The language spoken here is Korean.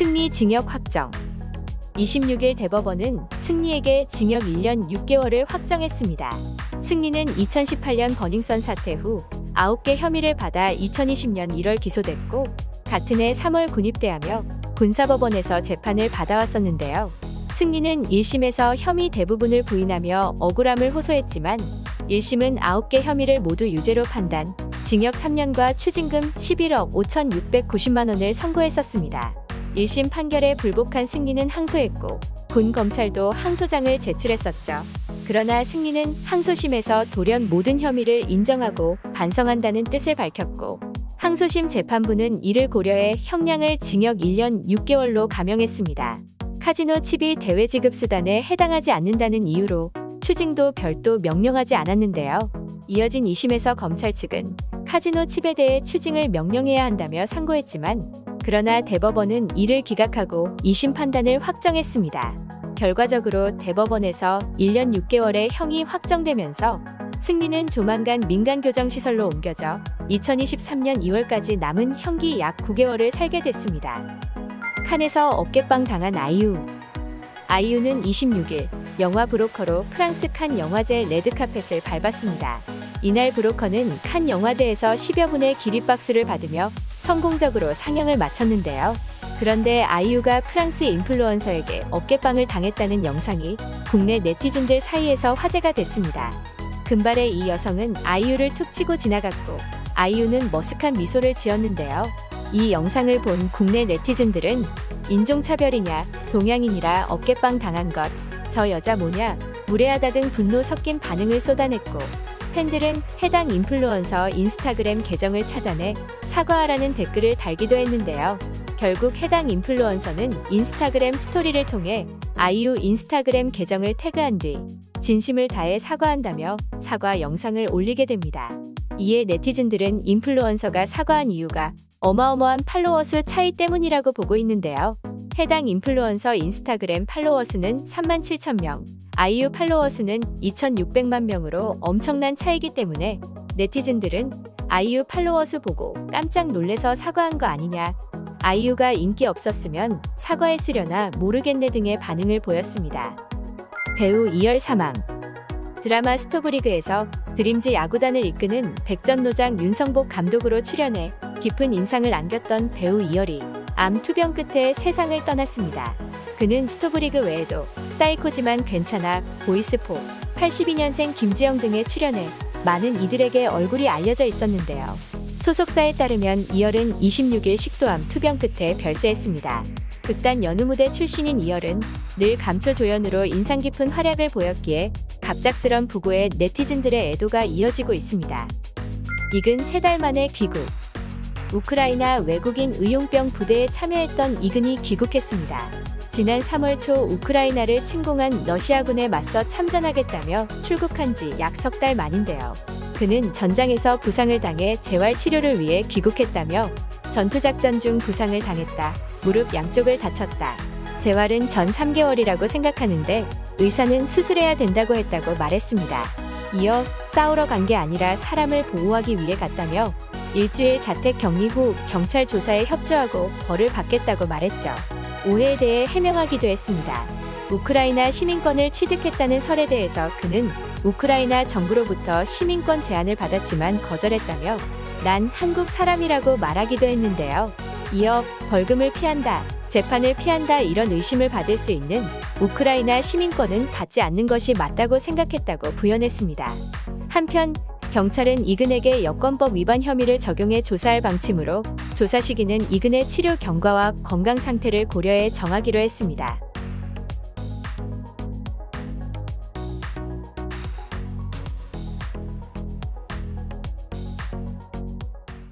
승리 징역 확정. 26일 대법원은 승리에게 징역 1년 6개월을 확정했습니다. 승리는 2018년 버닝썬 사태 후 9개 혐의를 받아 2020년 1월 기소됐고 같은 해 3월 군입대하며 군사법원에서 재판을 받아왔었는데요. 승리는 1심에서 혐의 대부분을 부인하며 억울함을 호소했지만 1심은 9개 혐의를 모두 유죄로 판단, 징역 3년과 추징금 11억 5,690만 원을 선고했었습니다. 1심 판결에 불복한 승리는 항소했고 군 검찰도 항소장을 제출했었죠. 그러나 승리는 항소심에서 돌연 모든 혐의를 인정하고 반성한다는 뜻을 밝혔고 항소심 재판부는 이를 고려해 형량을 징역 1년 6개월로 감형했습니다. 카지노 칩이 대외 지급 수단에 해당하지 않는다는 이유로 추징도 별도 명령하지 않았는데요. 이어진 2심에서 검찰 측은 카지노 칩에 대해 추징을 명령해야 한다며 상고했지만 그러나 대법원은 이를 기각하고 2심 판단을 확정했습니다. 결과적으로 대법원에서 1년 6개월의 형이 확정되면서 승리는 조만간 민간교정시설로 옮겨져 2023년 2월까지 남은 형기 약 9개월을 살게 됐습니다. 칸에서 어깨빵 당한 아이유. 아이유는 26일 영화 브로커로 프랑스 칸 영화제 레드카펫을 밟았습니다. 이날 브로커는 칸 영화제에서 10여 분의 기립박수를 받으며 성공적으로 상영을 마쳤는데요. 그런데 아이유가 프랑스 인플루언서에게 어깨빵을 당했다는 영상이 국내 네티즌들 사이에서 화제가 됐습니다. 금발의 이 여성은 아이유를 툭 치고 지나갔고 아이유는 머쓱한 미소를 지었는데요. 이 영상을 본 국내 네티즌들은 인종차별이냐, 동양인이라 어깨빵 당한 것, 저 여자 뭐냐, 무례하다 등 분노 섞인 반응을 쏟아냈고 팬들은 해당 인플루언서 인스타그램 계정을 찾아내 사과하라는 댓글을 달기도 했는데요. 결국 해당 인플루언서는 인스타그램 스토리를 통해 아이유 인스타그램 계정을 태그한 뒤 진심을 다해 사과한다며 사과 영상을 올리게 됩니다. 이에 네티즌들은 인플루언서가 사과한 이유가 어마어마한 팔로워 수 차이 때문이라고 보고 있는데요. 해당 인플루언서 인스타그램 팔로워 수는 3만 7천 명, 아이유 팔로워 수는 2,600만 명으로 엄청난 차이기 때문에 네티즌들은 아이유 팔로워 수 보고 깜짝 놀래서 사과한 거 아니냐, 아이유가 인기 없었으면 사과했으려나 모르겠네 등의 반응을 보였습니다. 배우 이열 사망 드라마 스토브리그에서 드림즈 야구단을 이끄는 백전노장 윤성복 감독으로 출연해 깊은 인상을 안겼던 배우 이얼이 암 투병 끝에 세상을 떠났습니다. 그는 스토브리그 외에도 사이코지만 괜찮아, 보이스포, 82년생 김지영 등에 출연해 많은 이들에게 얼굴이 알려져 있었는데요. 소속사에 따르면 이얼은 26일 식도암 투병 끝에 별세했습니다. 극단 연우무대 출신인 이얼은 늘 감초 조연으로 인상 깊은 활약을 보였기에 갑작스런 부고에 네티즌들의 애도가 이어지고 있습니다. 이근 세 달 만에 귀국. 우크라이나 외국인 의용병 부대에 참여했던 이근이 귀국했습니다. 지난 3월 초 우크라이나를 침공한 러시아군에 맞서 참전하겠다며 출국한 지 약 석 달 만인데요. 그는 전장에서 부상을 당해 재활 치료를 위해 귀국했다며 전투작전 중 부상을 당했다. 무릎 양쪽을 다쳤다. 재활은 전 3개월이라고 생각하는데 의사는 수술해야 된다고 했다고 말했습니다. 이어 싸우러 간 게 아니라 사람을 보호하기 위해 갔다며 일주일 자택 격리 후 경찰 조사에 협조하고 벌을 받겠다고 말했죠. 오해에 대해 해명하기도 했습니다. 우크라이나 시민권을 취득했다는 설에 대해서 그는 우크라이나 정부로부터 시민권 제안을 받았지만 거절했다며 난 한국 사람이라고 말하기도 했는데요. 이어 벌금을 피한다, 재판을 피한다 이런 의심을 받을 수 있는 우크라이나 시민권은 받지 않는 것이 맞다고 생각했다고 부연했습니다. 한편 경찰은 이근에게 여권법 위반 혐의를 적용해 조사할 방침으로 조사 시기는 이근의 치료 경과와 건강 상태를 고려해 정하기로 했습니다.